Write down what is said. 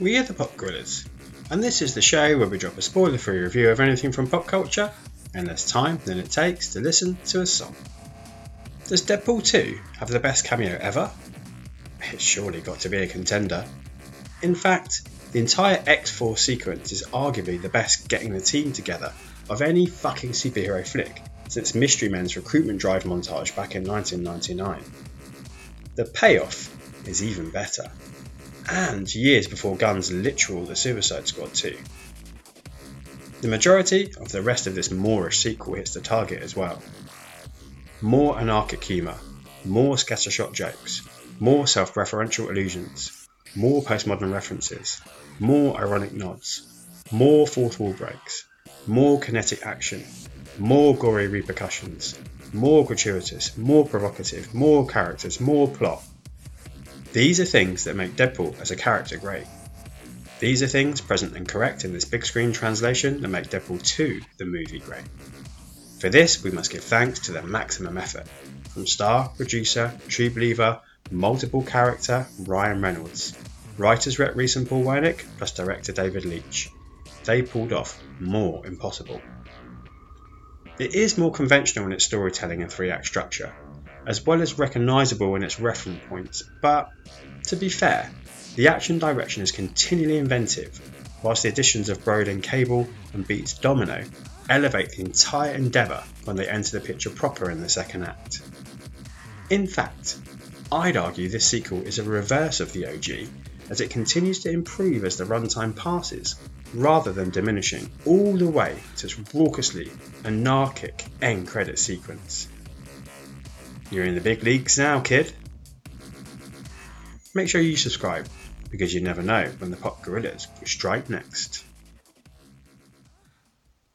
We are the Pop Guerrillas, and this is the show where we drop a spoiler free review of anything from pop culture in less time than it takes to listen to a song. Does Deadpool 2 have the best cameo ever? It's surely got to be a contender. In fact, the entire X Force sequence is arguably the best getting the team together of any fucking superhero flick since Mystery Men's recruitment drive montage back in 1999. The payoff is even better, and years before Gunn's literal The Suicide Squad 2. The majority of the rest of this Moorish sequel hits the target as well. More anarchic humour, more scattershot jokes, more self referential allusions, more postmodern references, more ironic nods, more fourth wall breaks, more kinetic action, more gory repercussions, more gratuitous, more provocative, more characters, more plot. These are things that make Deadpool as a character great. These are things present and correct in this big screen translation that make Deadpool 2 the movie great. For this, we must give thanks to the maximum effort from star, producer, true believer, multiple character Ryan Reynolds, writers Rhett Reese and Paul Wernick, plus director David Leitch. They pulled off more impossible. It is more conventional in its storytelling and three act structure, as well as recognisable in its reference points, but to be fair, the action direction is continually inventive, whilst the additions of Brolin Cable and Beetz Domino elevate the entire endeavour when they enter the picture proper in the second act. In fact, I'd argue this sequel is a reverse of the OG, as it continues to improve as the runtime passes, rather than diminishing, all the way to its raucously anarchic end credit sequence. You're in the big leagues now, kid. Make sure you subscribe, because you never know when the Pop Guerrillas strike next.